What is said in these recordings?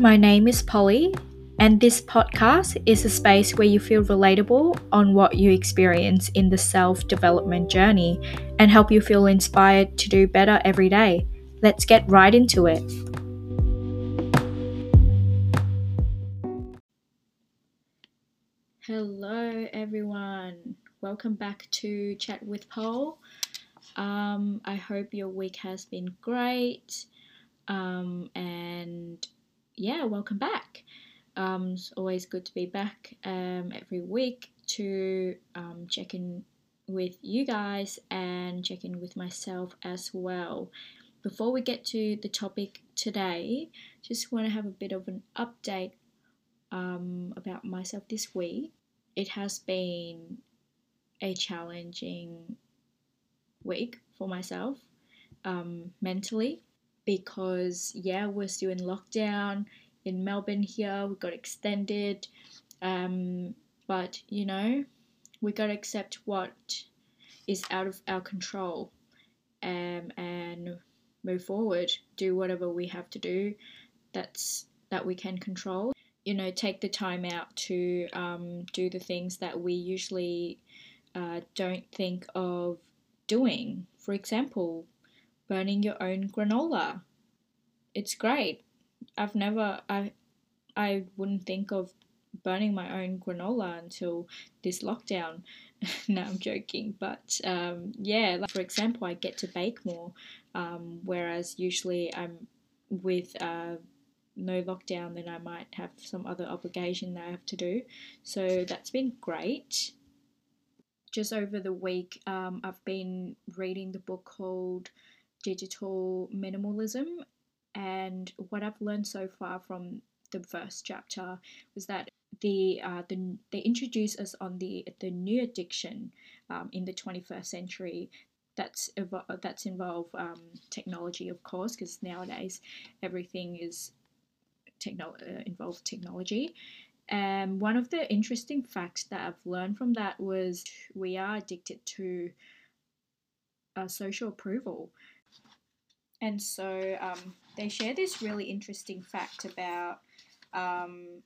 My name is Polly, and this podcast is a space where you feel relatable on what you experience in the self development journey and help you feel inspired to do better every day. Let's get right into it. Hello, everyone. Welcome back to Chat with Paul. Um, I hope your week has been great. Um, and yeah, welcome back. Um, it's always good to be back um, every week to um, check in with you guys and check in with myself as well. Before we get to the topic today, just want to have a bit of an update um, about myself this week. It has been a challenging week for myself um, mentally because, yeah, we're still in lockdown in Melbourne here, we got extended. Um, but, you know, we got to accept what is out of our control um, and move forward, do whatever we have to do that's that we can control. You know, take the time out to um, do the things that we usually uh, don't think of doing. For example, burning your own granola. It's great. I've never I I wouldn't think of burning my own granola until this lockdown. no, I'm joking, but um, yeah, like for example, I get to bake more, um, whereas usually I'm with uh, no lockdown, then I might have some other obligation that I have to do. So that's been great. Just over the week, um, I've been reading the book called Digital Minimalism, and what I've learned so far from the first chapter was that the uh, the they introduce us on the the new addiction um, in the 21st century that's evo- that's involve um, technology of course because nowadays everything is techno- uh, involved technology. And one of the interesting facts that I've learned from that was we are addicted to uh, social approval and so um, they share this really interesting fact about um,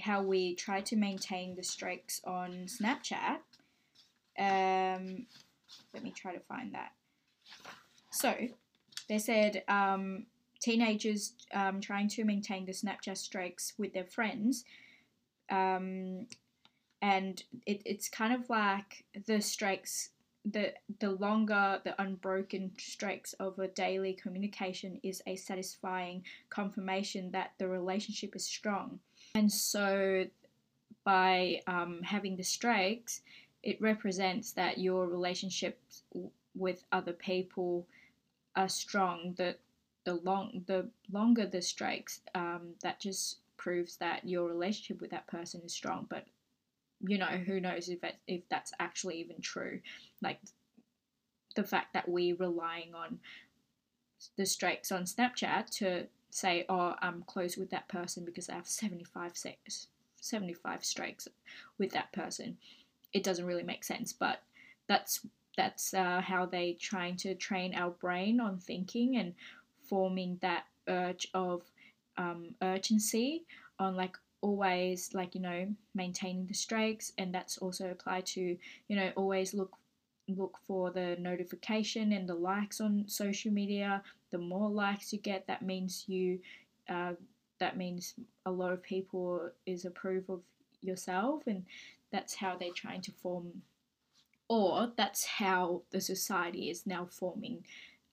how we try to maintain the streaks on Snapchat. Um, let me try to find that. So they said um, teenagers um, trying to maintain the Snapchat streaks with their friends. Um, and it, it's kind of like the streaks the the longer the unbroken streaks of a daily communication is a satisfying confirmation that the relationship is strong. And so by um, having the streaks it represents that your relationships with other people are strong. The the long the longer the streaks um, that just proves that your relationship with that person is strong. But you know who knows if it, if that's actually even true. Like the fact that we're relying on the streaks on snapchat to say oh i'm close with that person because i have 75 75 streaks with that person it doesn't really make sense but that's that's uh, how they trying to train our brain on thinking and forming that urge of um, urgency on like always like you know maintaining the streaks and that's also applied to you know always look look for the notification and the likes on social media. The more likes you get that means you uh, that means a lot of people is approve of yourself and that's how they're trying to form or that's how the society is now forming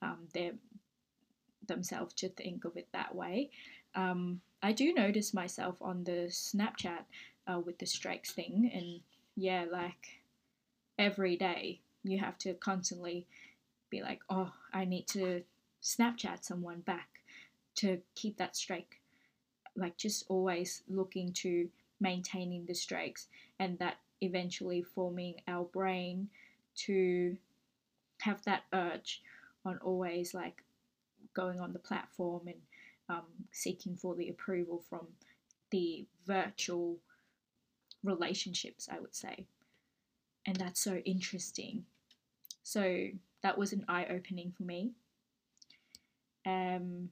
um, their themselves to think of it that way. Um, I do notice myself on the Snapchat uh, with the strikes thing, and yeah, like every day you have to constantly be like, oh, I need to Snapchat someone back to keep that strike. Like just always looking to maintaining the strikes, and that eventually forming our brain to have that urge on always like going on the platform and um, seeking for the approval from the virtual relationships, I would say. And that's so interesting. So that was an eye opening for me. Um,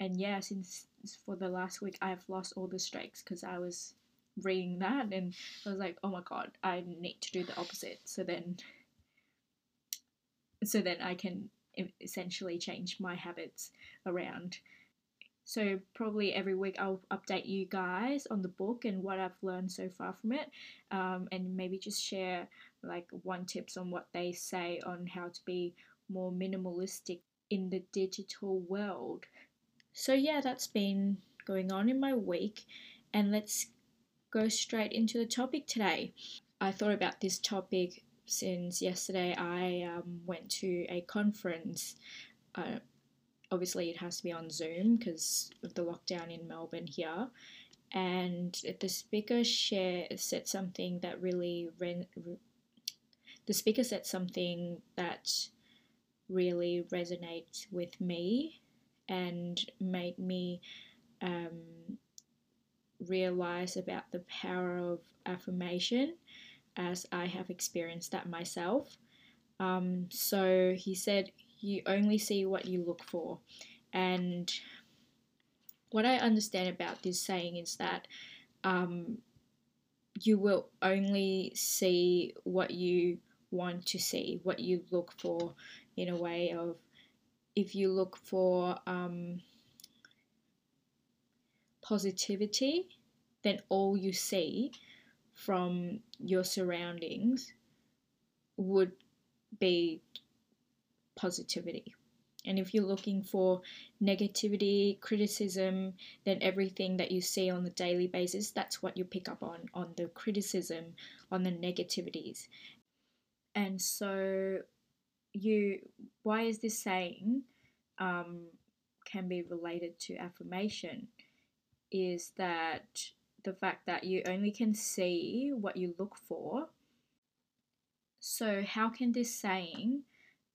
and yeah, since for the last week, I've lost all the streaks because I was reading that and I was like, oh my god, I need to do the opposite. So then, so then I can essentially change my habits around. So probably every week I'll update you guys on the book and what I've learned so far from it, um, and maybe just share like one tips on what they say on how to be more minimalistic in the digital world. So yeah, that's been going on in my week, and let's go straight into the topic today. I thought about this topic since yesterday I um, went to a conference. Uh, obviously, it has to be on Zoom because of the lockdown in Melbourne here. And the speaker share said something that really re- the speaker said something that really resonates with me and made me um, realize about the power of affirmation as I have experienced that myself. Um, so he said, You only see what you look for. And what I understand about this saying is that um, you will only see what you want to see, what you look for, in a way of if you look for um, positivity, then all you see from your surroundings would be positivity. And if you're looking for negativity, criticism, then everything that you see on the daily basis, that's what you pick up on, on the criticism, on the negativities. And so, you, why is this saying um, can be related to affirmation? Is that the fact that you only can see what you look for. So, how can this saying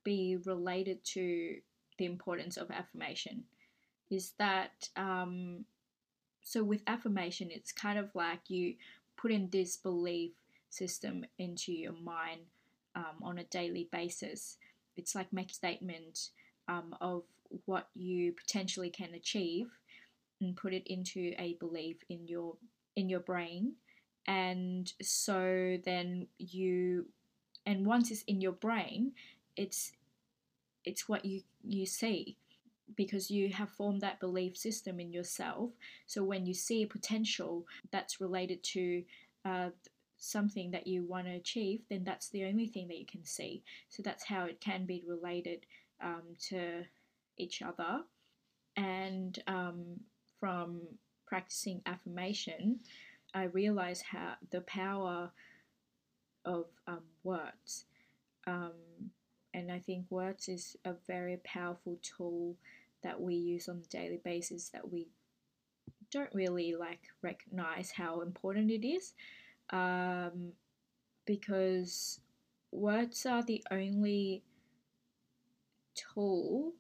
be related to the importance of affirmation? Is that um, so? With affirmation, it's kind of like you put in this belief system into your mind um, on a daily basis. It's like make a statement um, of what you potentially can achieve and put it into a belief in your in your brain and so then you and once it's in your brain it's it's what you you see because you have formed that belief system in yourself so when you see a potential that's related to uh, something that you want to achieve then that's the only thing that you can see so that's how it can be related um, to each other and um, from practicing affirmation, I realized how the power of um, words. Um, and I think words is a very powerful tool that we use on a daily basis that we don't really like recognize how important it is um, because words are the only tool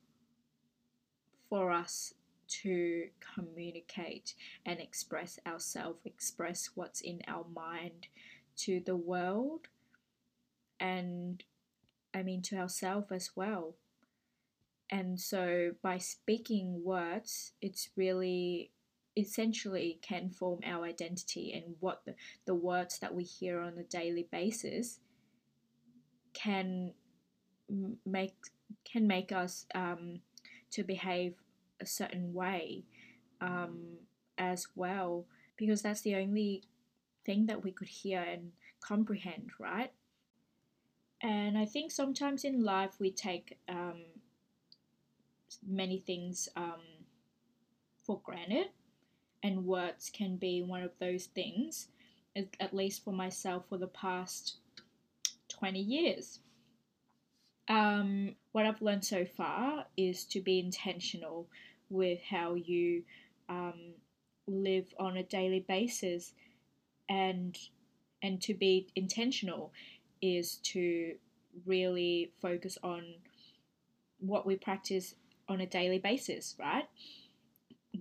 for us to communicate and express ourselves, express what's in our mind to the world. And I mean to ourselves as well. And so by speaking words, it's really essentially can form our identity and what the, the words that we hear on a daily basis can make can make us um, to behave a certain way um, as well, because that's the only thing that we could hear and comprehend, right? And I think sometimes in life we take um, many things um, for granted, and words can be one of those things, at least for myself, for the past 20 years. Um, what I've learned so far is to be intentional with how you um, live on a daily basis and and to be intentional is to really focus on what we practice on a daily basis right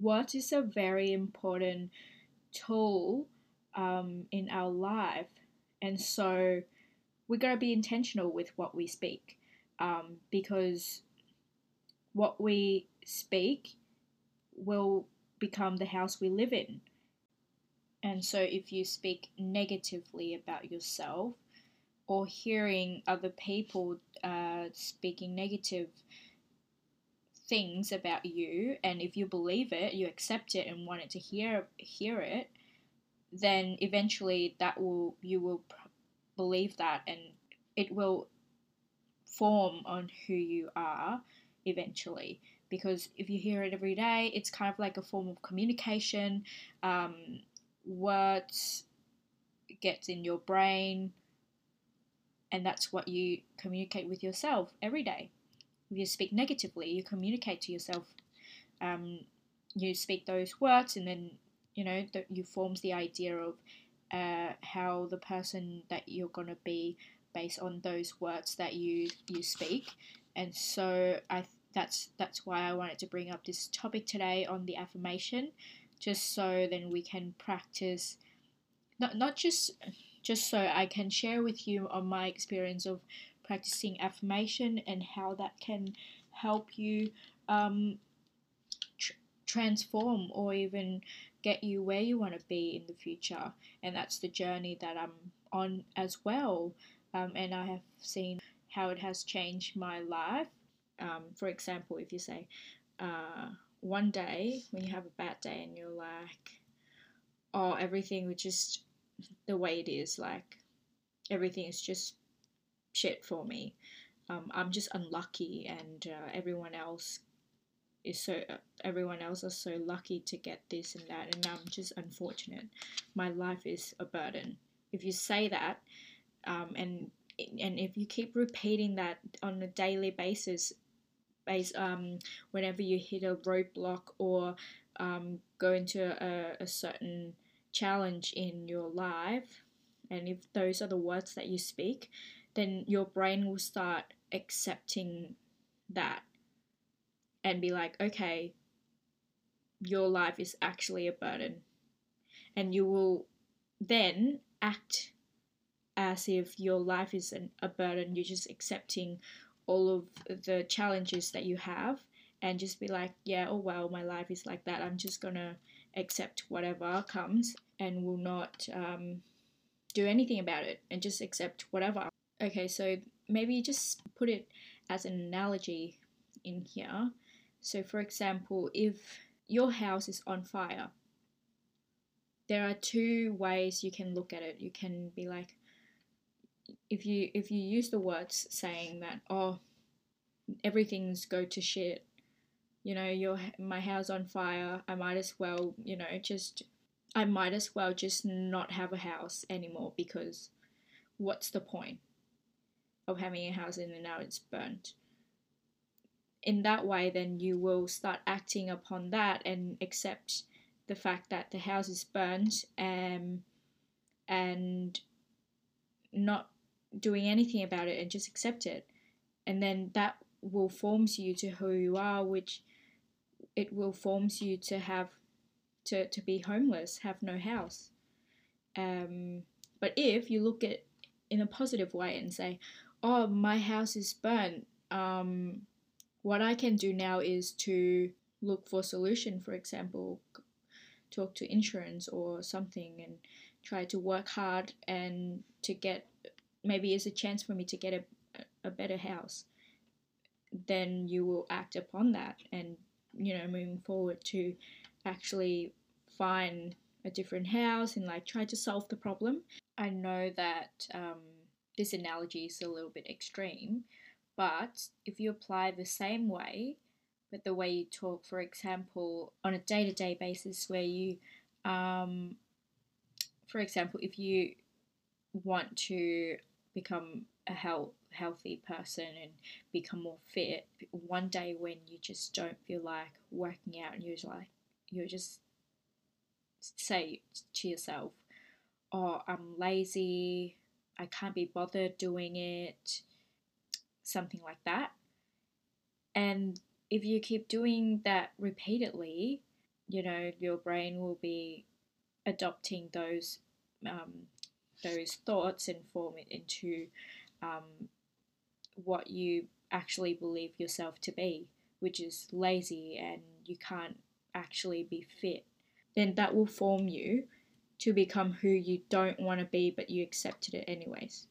what is a very important tool um, in our life and so we got to be intentional with what we speak um, because what we speak will become the house we live in. And so, if you speak negatively about yourself or hearing other people uh, speaking negative things about you, and if you believe it, you accept it and wanted to hear hear it, then eventually that will you will believe that, and it will form on who you are eventually because if you hear it every day, it's kind of like a form of communication. Um, words gets in your brain, and that's what you communicate with yourself every day. If you speak negatively, you communicate to yourself. Um, you speak those words, and then you know that you forms the idea of uh, how the person that you're gonna be based on those words that you you speak. And so I that's that's why I wanted to bring up this topic today on the affirmation, just so then we can practice, not not just just so I can share with you on my experience of practicing affirmation and how that can help you um, tr- transform or even get you where you want to be in the future. And that's the journey that I'm on as well. Um, and I have seen how it has changed my life um, for example, if you say, uh, one day when you have a bad day and you're like, oh, everything was just the way it is, like everything is just shit for me. Um, I'm just unlucky, and uh, everyone else is so uh, everyone else is so lucky to get this and that, and I'm just unfortunate. My life is a burden. If you say that, um, and and if you keep repeating that on a daily basis base um, whenever you hit a roadblock or um, go into a, a certain challenge in your life, and if those are the words that you speak, then your brain will start accepting that and be like, okay, your life is actually a burden. And you will then act as if your life isn't a burden, you're just accepting all of the challenges that you have and just be like, yeah, oh well, my life is like that. I'm just gonna accept whatever comes and will not um, do anything about it and just accept whatever. Okay, so maybe just put it as an analogy in here. So, for example, if your house is on fire, there are two ways you can look at it. You can be like, if you if you use the words saying that oh everything's go to shit you know your my house on fire i might as well you know just i might as well just not have a house anymore because what's the point of having a house and now it's burnt in that way then you will start acting upon that and accept the fact that the house is burnt um, and not doing anything about it and just accept it. And then that will forms you to who you are, which it will forms you to have to, to be homeless, have no house. Um, but if you look at in a positive way and say, "Oh, my house is burnt," um, what I can do now is to look for solution. For example, talk to insurance or something, and try to work hard and to get maybe it's a chance for me to get a, a better house, then you will act upon that and, you know, moving forward to actually find a different house and like try to solve the problem. I know that um, this analogy is a little bit extreme, but if you apply the same way, but the way you talk, for example, on a day to day basis, where you, um, for example, if you want to become a health, healthy person and become more fit, one day when you just don't feel like working out and you're like, you're just say to yourself, oh, I'm lazy, I can't be bothered doing it, something like that. And if you keep doing that repeatedly, you know, your brain will be adopting those um, those thoughts and form it into um, what you actually believe yourself to be, which is lazy and you can't actually be fit, then that will form you to become who you don't want to be, but you accepted it anyways.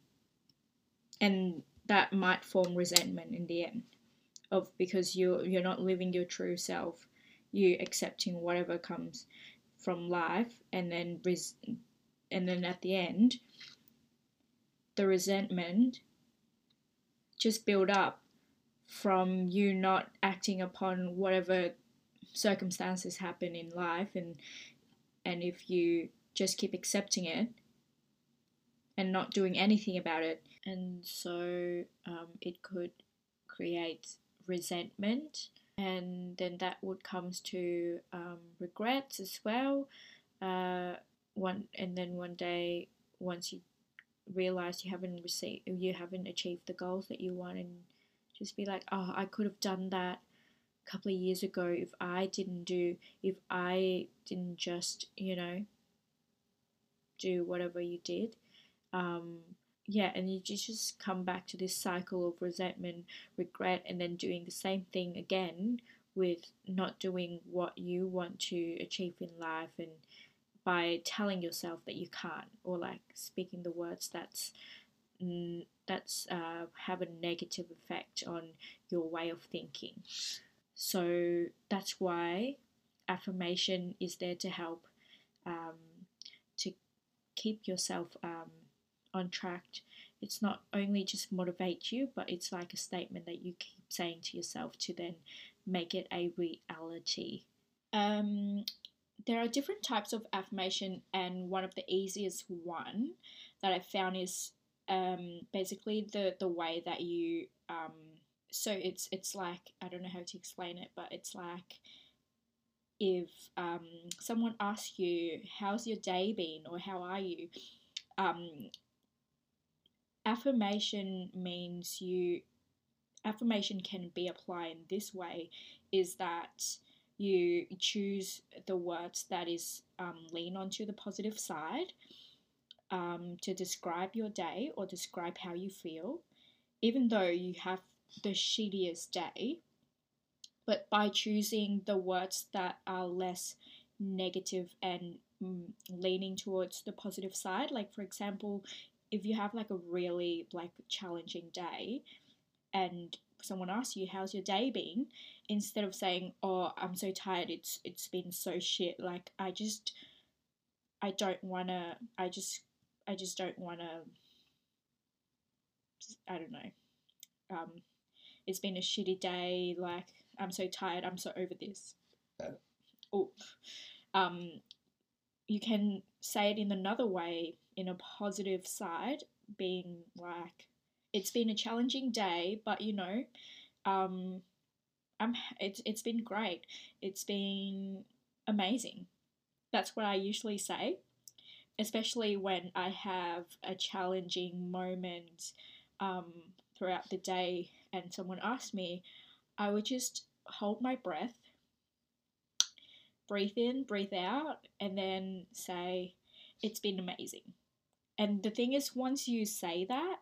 And that might form resentment in the end of because you're you're not living your true self you accepting whatever comes from life and then res- and then at the end the resentment just build up from you not acting upon whatever circumstances happen in life and and if you just keep accepting it and not doing anything about it. And so um, it could create resentment and then that would comes to um, regrets as well. Uh, one and then one day once you realize you haven't received you haven't achieved the goals that you want and just be like oh i could have done that a couple of years ago if i didn't do if i didn't just you know do whatever you did. Um, yeah, and you just come back to this cycle of resentment, regret, and then doing the same thing again with not doing what you want to achieve in life and by telling yourself that you can't or like speaking the words that's that's uh, have a negative effect on your way of thinking so that's why affirmation is there to help um, to keep yourself um, on track. It's not only just motivate you, but it's like a statement that you keep saying to yourself to then make it a reality. Um, there are different types of affirmation, and one of the easiest one that I found is um, basically the the way that you um, so it's it's like I don't know how to explain it, but it's like if um, someone asks you how's your day been? or how are you, um, affirmation means you affirmation can be applied in this way is that you choose the words that is um, lean onto the positive side um, to describe your day or describe how you feel. Even though you have the shittiest day but by choosing the words that are less negative and mm, leaning towards the positive side like for example if you have like a really like challenging day and someone asks you how's your day been instead of saying oh i'm so tired it's it's been so shit like i just i don't want to i just i just don't want to i don't know. Um it's been a shitty day like i'm so tired i'm so over this. Oh um you can say it in another way in a positive side, being like, it's been a challenging day, but you know, um, I'm it's it's been great. It's been amazing. That's what I usually say, especially when I have a challenging moment um, throughout the day and someone asks me, I would just hold my breath, breathe in, breathe out, and then say, It's been amazing. And the thing is, once you say that,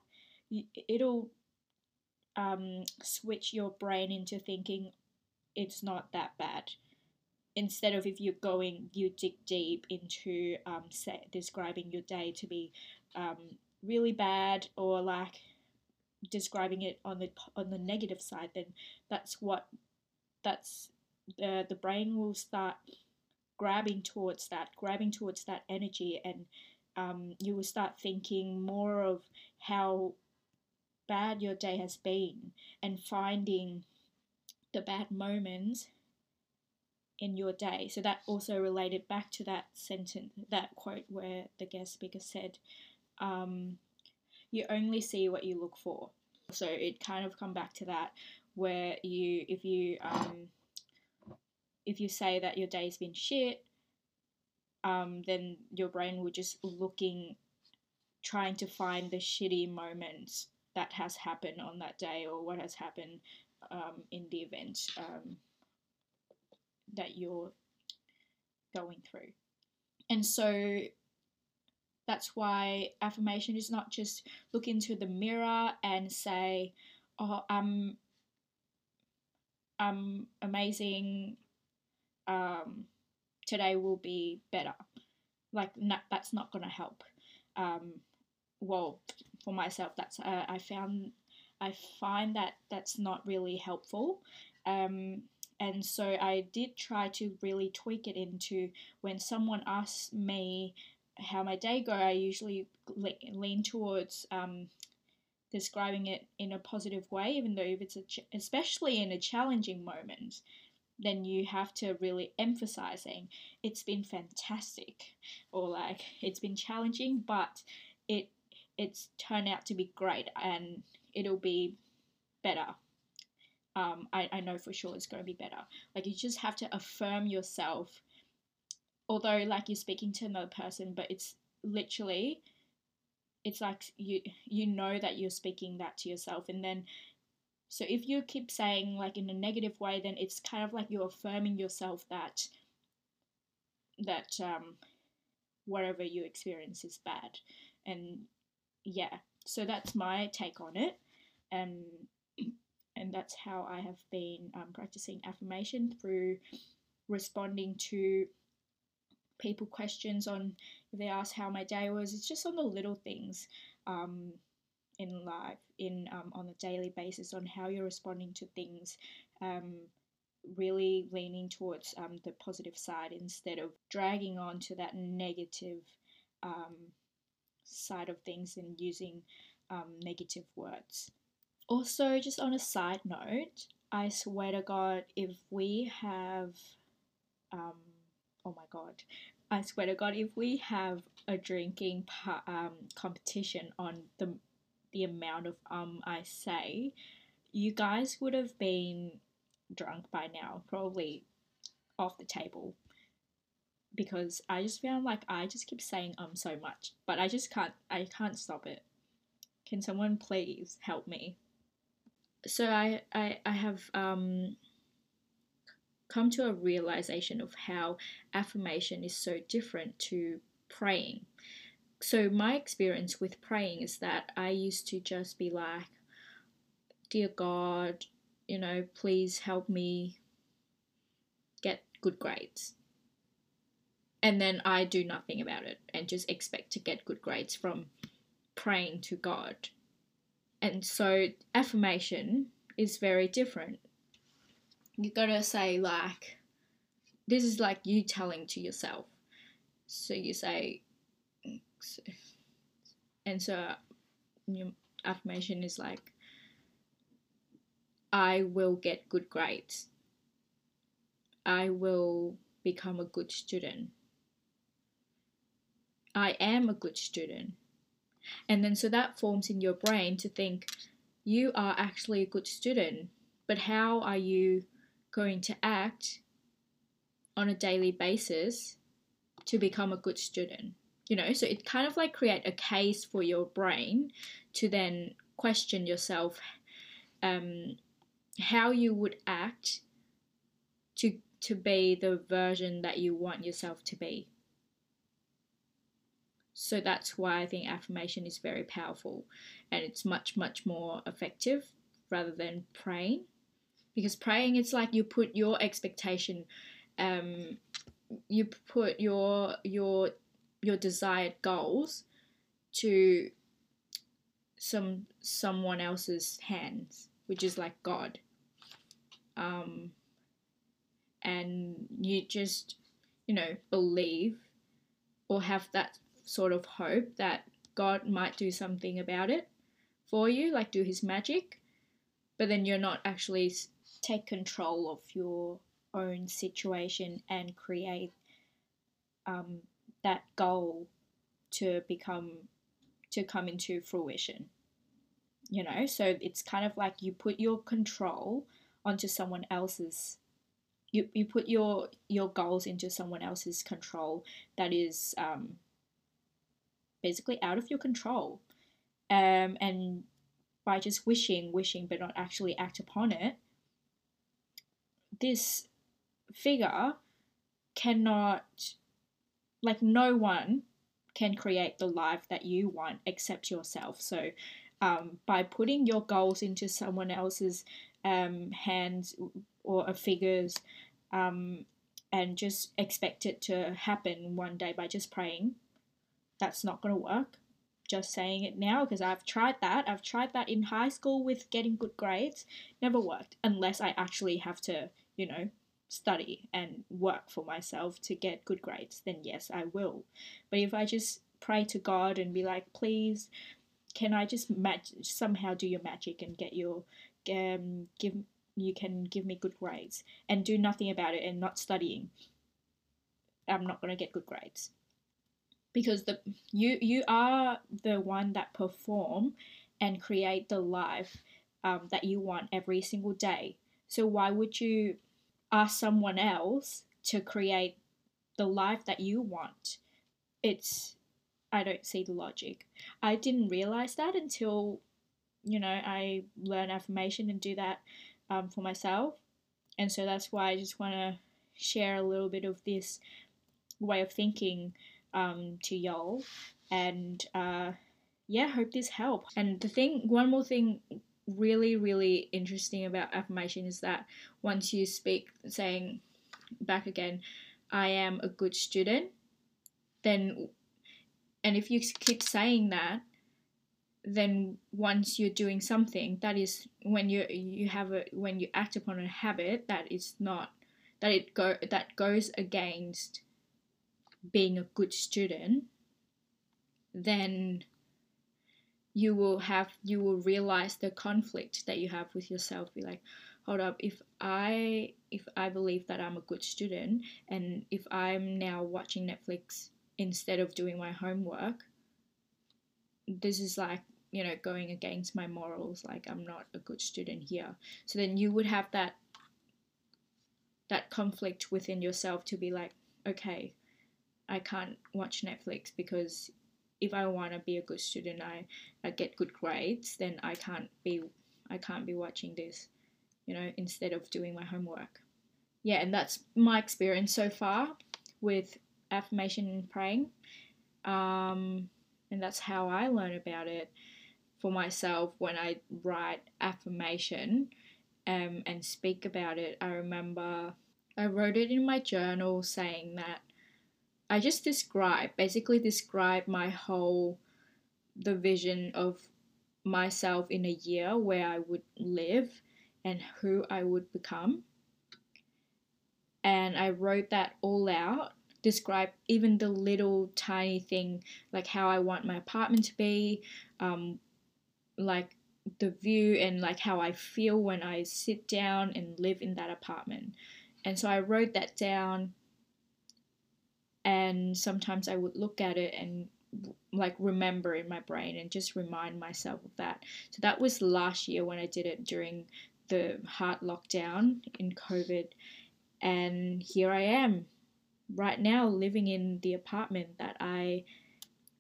it'll um, switch your brain into thinking it's not that bad. Instead of if you're going, you dig deep into um, say, describing your day to be um, really bad or like describing it on the on the negative side, then that's what that's the the brain will start grabbing towards that, grabbing towards that energy and um, you will start thinking more of how bad your day has been and finding the bad moments in your day. So that also related back to that sentence, that quote where the guest speaker said, um, "You only see what you look for." So it kind of come back to that, where you, if you, um, if you say that your day's been shit, um, then your brain will just looking, trying to find the shitty moments that has happened on that day or what has happened um, in the event um, that you're going through. And so that's why affirmation is not just look into the mirror and say, "Oh, I'm I'm amazing. um, today will be better. Like that's not gonna help. Um, well, for myself, that's uh, I found I find that that's not really helpful. Um, and so I did try to really tweak it into when someone asks me how my day go, I usually lean towards um, describing it in a positive way, even though if it's a ch- especially in a challenging moment, then you have to really emphasizing it's been fantastic or like it's been challenging, but it it's turned out to be great and it'll be better. Um, I, I know for sure it's going to be better. Like you just have to affirm yourself, although like you're speaking to another person, but it's literally, it's like you you know that you're speaking that to yourself, and then so if you keep saying like in a negative way, then it's kind of like you're affirming yourself that that um, whatever you experience is bad, and yeah, so that's my take on it, and and that's how I have been um, practicing affirmation through responding to people questions on if they ask how my day was. It's just on the little things um, in life, in um, on a daily basis, on how you're responding to things. Um, really leaning towards um, the positive side instead of dragging on to that negative um, side of things and using um, negative words. Also, just on a side note, I swear to God, if we have, um, oh my God, I swear to God, if we have a drinking um, competition on the the amount of um I say, you guys would have been drunk by now, probably off the table because I just found like I just keep saying um so much, but I just can't I can't stop it. Can someone please help me? So I I, I have um come to a realization of how affirmation is so different to praying. So my experience with praying is that I used to just be like, Dear God, you know, please help me get good grades and then I do nothing about it and just expect to get good grades from praying to God. And so affirmation is very different. You gotta say, like, this is like you telling to yourself. So you say, and so your affirmation is like, I will get good grades. I will become a good student. I am a good student. And then so that forms in your brain to think you are actually a good student, but how are you going to act on a daily basis to become a good student? You know, so it kind of like create a case for your brain to then question yourself um, how you would act to to be the version that you want yourself to be. So that's why I think affirmation is very powerful and it's much, much more effective rather than praying. Because praying, it's like you put your expectation, um, you put your your your desired goals to some someone else's hands, which is like God. Um, and you just, you know, believe or have that sort of hope that God might do something about it for you, like do his magic, but then you're not actually take control of your own situation and create um, that goal to become to come into fruition you know? So it's kind of like you put your control onto someone else's you, you put your your goals into someone else's control that is um, basically out of your control. Um, and by just wishing, wishing, but not actually act upon it, this figure cannot, like, no one can create the life that you want except yourself. So, um, by putting your goals into someone else's um, hands or a figure's um, and just expect it to happen one day by just praying. That's not going to work. Just saying it now because I've tried that. I've tried that in high school with getting good grades. Never worked unless I actually have to, you know, study and work for myself to get good grades. Then yes, I will. But if I just pray to God and be like, please, can I just match somehow do your magic and get your um, give you can give me good grades and do nothing about it and not studying i'm not going to get good grades because the you you are the one that perform and create the life um, that you want every single day. So why would you ask someone else to create the life that you want? It's i don't see the logic. I didn't realize that until you know i learn affirmation and do that um, for myself. And so that's why I just want to share a little bit of this way of thinking um, to y'all. And uh, yeah, hope this helps. And the thing, one more thing really, really interesting about affirmation is that once you speak saying back again, I am a good student, then, and if you keep saying that, then once you're doing something that is when you you have a when you act upon a habit that is not that it go that goes against being a good student then you will have you will realize the conflict that you have with yourself. Be like hold up if i if i believe that i'm a good student and if i'm now watching netflix instead of doing my homework this is like you know going against my morals like i'm not a good student here. So then you would have that that conflict within yourself to be like okay i can't watch netflix because if i want to be a good student I, I get good grades then i can't be i can't be watching this you know instead of doing my homework yeah and that's my experience so far with affirmation and praying um, and that's how i learn about it for myself when I write affirmation um, and speak about it. I remember I wrote it in my journal saying that I just describe, basically describe my whole, the vision of myself in a year where I would live and who I would become. And I wrote that all out, describe even the little tiny thing, like how I want my apartment to be, um, like the view and like how I feel when I sit down and live in that apartment. And so I wrote that down and sometimes I would look at it and like remember in my brain and just remind myself of that. So that was last year when I did it during the hard lockdown in COVID. And here I am right now living in the apartment that I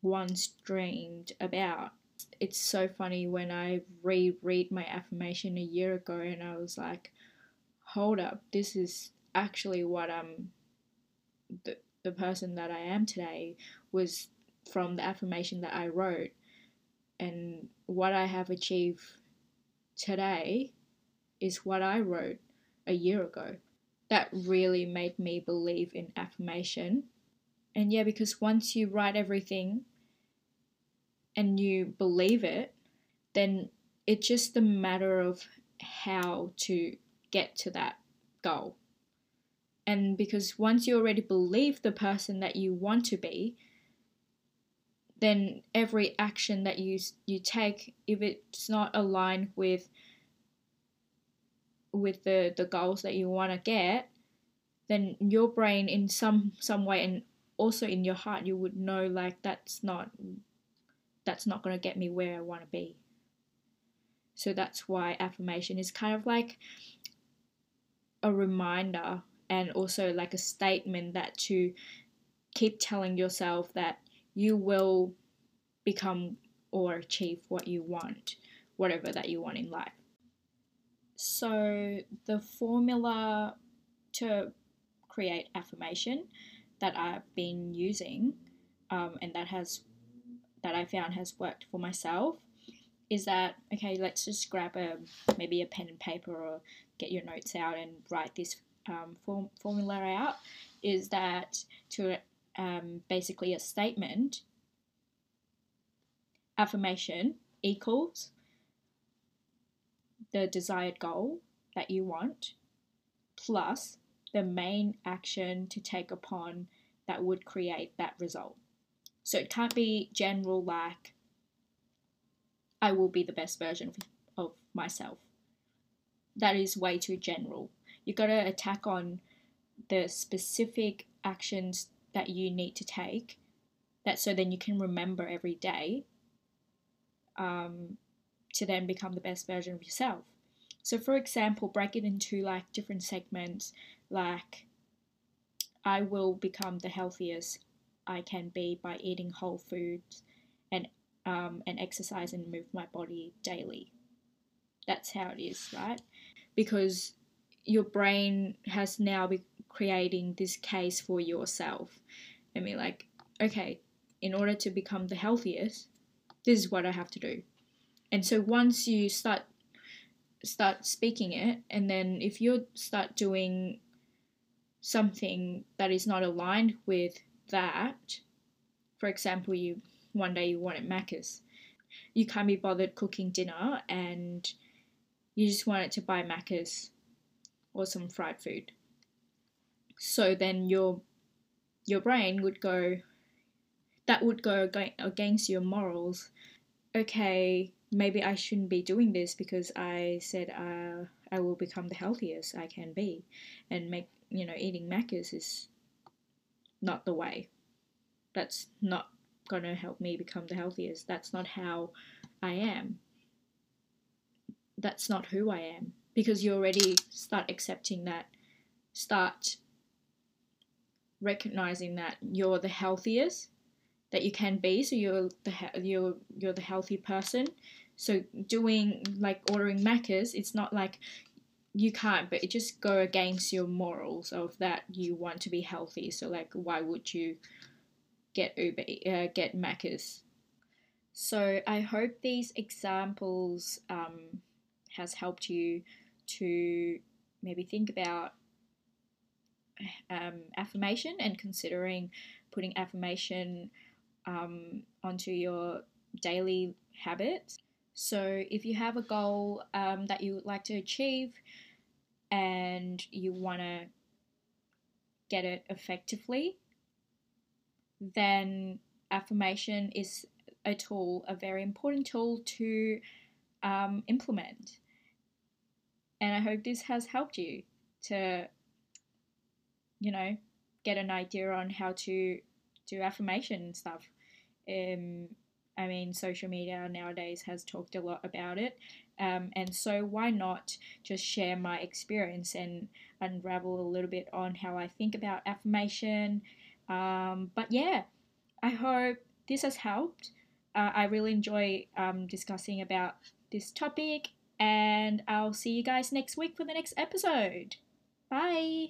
once dreamed about it's so funny when I reread my affirmation a year ago and I was like, hold up, this is actually what I'm the, the person that I am today was from the affirmation that I wrote and what I have achieved today is what I wrote a year ago. That really made me believe in affirmation. And yeah, because once you write everything and you believe it, then it's just a matter of how to get to that goal. And because once you already believe the person that you want to be, then every action that you you take, if it's not aligned with with the, the goals that you want to get, then your brain in some some way and also in your heart you would know like that's not that's not going to get me where I want to be. So that's why affirmation is kind of like a reminder and also like a statement that to keep telling yourself that you will become or achieve what you want, whatever that you want in life. So, the formula to create affirmation that I've been using um, and that has that I found has worked for myself is that okay let's just grab a maybe a pen and paper or get your notes out and write this um, form, formula out is that to um, basically a statement, affirmation equals the desired goal that you want plus the main action to take upon that would create that result. So it can't be general like, I will be the best version of myself. That is way too general. You got to attack on the specific actions that you need to take that so then you can remember every day um, to then become the best version of yourself. So, for example, break it into like different segments, like I will become the healthiest I can be by eating whole foods and um, and exercise and move my body daily. That's how it is, right? Because your brain has now been creating this case for yourself. I mean, like, okay, in order to become the healthiest, this is what I have to do. And so once you start start speaking it, and then if you start doing something that is not aligned with that, for example, you one day you want it Macca's, you can't be bothered cooking dinner, and you just want it to buy Macca's or some fried food. So then your your brain would go that would go against your morals. Okay, maybe I shouldn't be doing this because I said uh, I will become the healthiest I can be, and make you know eating Macca's is not the way. That's not gonna help me become the healthiest. That's not how I am. That's not who I am because you already start accepting that, start recognizing that you're the healthiest that you can be so you're the you're you're the healthy person. So doing like ordering Macca's it's not like you can't but it just go against your morals of that you want to be healthy. So like why would you get uber uh, get Macca's so i hope these examples um, has helped you to maybe think about um, affirmation and considering putting affirmation um, onto your daily habits. So, if you have a goal um, that you would like to achieve and you want to get it effectively, then affirmation is a tool, a very important tool to um, implement. And I hope this has helped you to, you know, get an idea on how to do affirmation and stuff. Um, I mean, social media nowadays has talked a lot about it. Um, and so, why not just share my experience and unravel a little bit on how I think about affirmation? Um, but yeah, I hope this has helped. Uh, I really enjoy um, discussing about this topic, and I'll see you guys next week for the next episode. Bye.